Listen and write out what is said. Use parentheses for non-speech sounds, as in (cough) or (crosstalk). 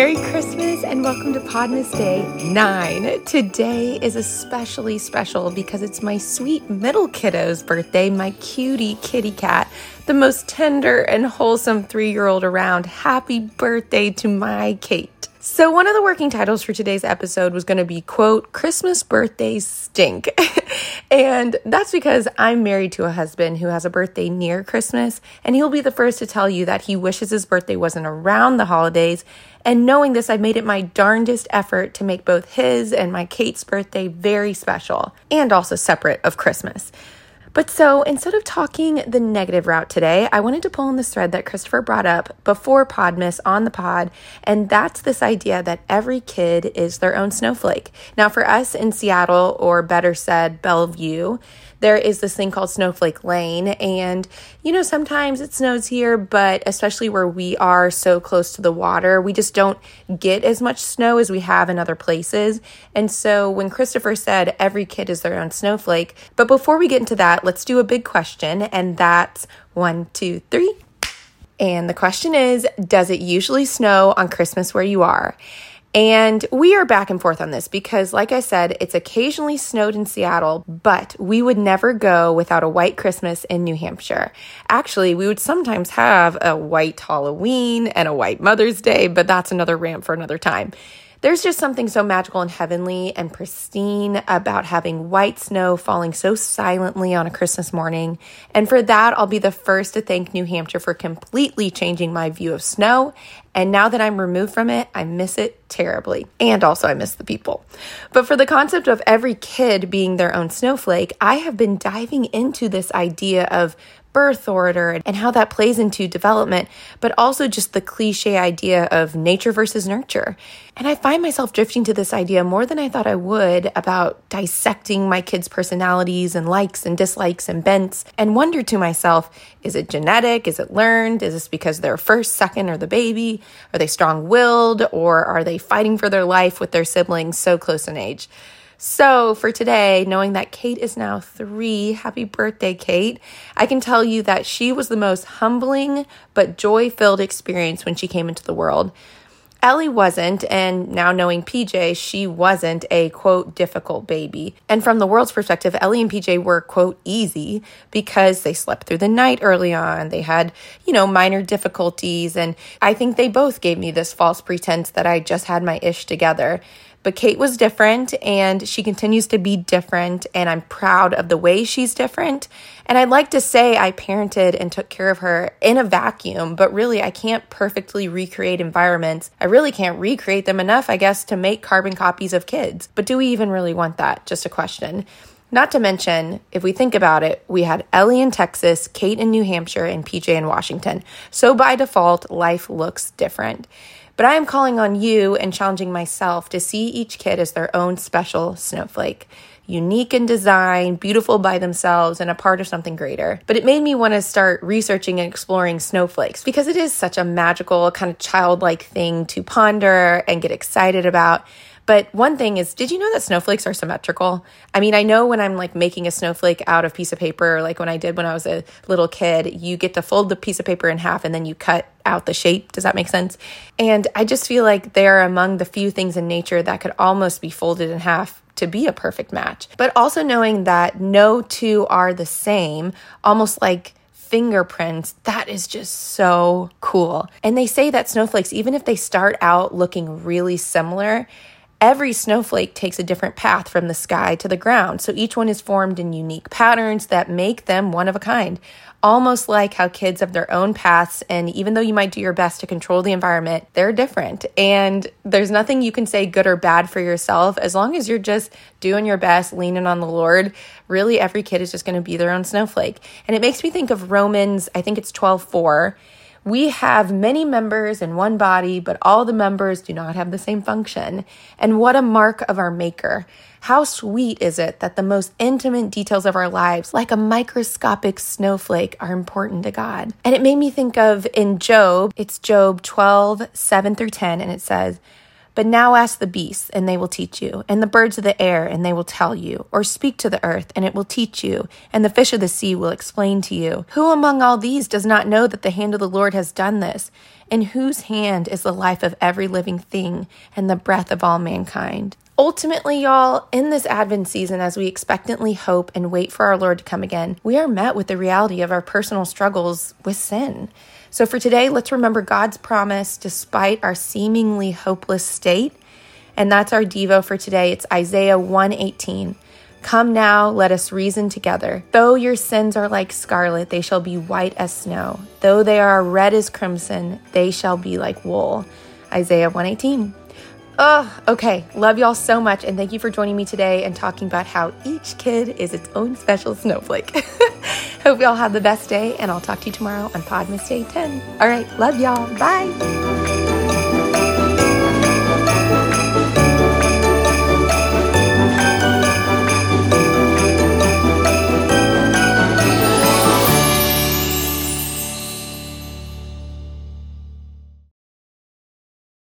Merry Christmas and welcome to Podmas Day 9. Today is especially special because it's my sweet middle kiddo's birthday, my cutie kitty cat, the most tender and wholesome three year old around. Happy birthday to my Kate. So, one of the working titles for today's episode was going to be, quote, Christmas birthdays stink. (laughs) and that's because I'm married to a husband who has a birthday near Christmas, and he'll be the first to tell you that he wishes his birthday wasn't around the holidays. And knowing this, I've made it my darndest effort to make both his and my Kate's birthday very special and also separate of Christmas. But so instead of talking the negative route today, I wanted to pull on this thread that Christopher brought up before Podmas on the pod, and that's this idea that every kid is their own snowflake. Now, for us in Seattle, or better said, Bellevue, there is this thing called Snowflake Lane. And, you know, sometimes it snows here, but especially where we are so close to the water, we just don't get as much snow as we have in other places. And so when Christopher said every kid is their own snowflake, but before we get into that, let's do a big question. And that's one, two, three. And the question is Does it usually snow on Christmas where you are? And we are back and forth on this because, like I said, it's occasionally snowed in Seattle, but we would never go without a white Christmas in New Hampshire. Actually, we would sometimes have a white Halloween and a white Mother's Day, but that's another rant for another time. There's just something so magical and heavenly and pristine about having white snow falling so silently on a Christmas morning. And for that, I'll be the first to thank New Hampshire for completely changing my view of snow. And now that I'm removed from it, I miss it terribly. And also, I miss the people. But for the concept of every kid being their own snowflake, I have been diving into this idea of birth order and how that plays into development, but also just the cliche idea of nature versus nurture. And I find myself drifting to this idea more than I thought I would about dissecting my kids' personalities and likes and dislikes and bents, and wonder to myself is it genetic? Is it learned? Is this because they're first, second, or the baby? Are they strong willed? Or are they fighting for their life with their siblings so close in age? So, for today, knowing that Kate is now three, happy birthday, Kate, I can tell you that she was the most humbling but joy filled experience when she came into the world. Ellie wasn't, and now knowing PJ, she wasn't a quote difficult baby. And from the world's perspective, Ellie and PJ were quote easy because they slept through the night early on. They had, you know, minor difficulties. And I think they both gave me this false pretense that I just had my ish together. But Kate was different and she continues to be different. And I'm proud of the way she's different. And I'd like to say I parented and took care of her in a vacuum, but really I can't perfectly recreate environments. I really can't recreate them enough, I guess, to make carbon copies of kids. But do we even really want that? Just a question. Not to mention, if we think about it, we had Ellie in Texas, Kate in New Hampshire, and PJ in Washington. So by default, life looks different. But I am calling on you and challenging myself to see each kid as their own special snowflake unique in design, beautiful by themselves, and a part of something greater. But it made me want to start researching and exploring snowflakes because it is such a magical, kind of childlike thing to ponder and get excited about. But one thing is, did you know that snowflakes are symmetrical? I mean, I know when I'm like making a snowflake out of piece of paper, like when I did when I was a little kid, you get to fold the piece of paper in half and then you cut out the shape. Does that make sense? And I just feel like they're among the few things in nature that could almost be folded in half to be a perfect match. But also knowing that no two are the same, almost like fingerprints, that is just so cool. And they say that snowflakes, even if they start out looking really similar, Every snowflake takes a different path from the sky to the ground, so each one is formed in unique patterns that make them one of a kind. Almost like how kids have their own paths, and even though you might do your best to control the environment, they're different. And there's nothing you can say good or bad for yourself as long as you're just doing your best, leaning on the Lord. Really, every kid is just going to be their own snowflake. And it makes me think of Romans, I think it's 12 4 we have many members in one body, but all the members do not have the same function. And what a mark of our Maker. How sweet is it that the most intimate details of our lives, like a microscopic snowflake, are important to God? And it made me think of in Job, it's Job 12, 7 through 10, and it says, But now ask the beasts, and they will teach you, and the birds of the air, and they will tell you, or speak to the earth, and it will teach you, and the fish of the sea will explain to you. Who among all these does not know that the hand of the Lord has done this? In whose hand is the life of every living thing, and the breath of all mankind? Ultimately, y'all, in this Advent season, as we expectantly hope and wait for our Lord to come again, we are met with the reality of our personal struggles with sin. So for today, let's remember God's promise despite our seemingly hopeless state. And that's our Devo for today. It's Isaiah 118. Come now, let us reason together. Though your sins are like scarlet, they shall be white as snow. Though they are red as crimson, they shall be like wool. Isaiah 118. Oh, okay. Love y'all so much. And thank you for joining me today and talking about how each kid is its own special snowflake. (laughs) Hope y'all have the best day, and I'll talk to you tomorrow on Podmas Day 10. All right. Love y'all. Bye.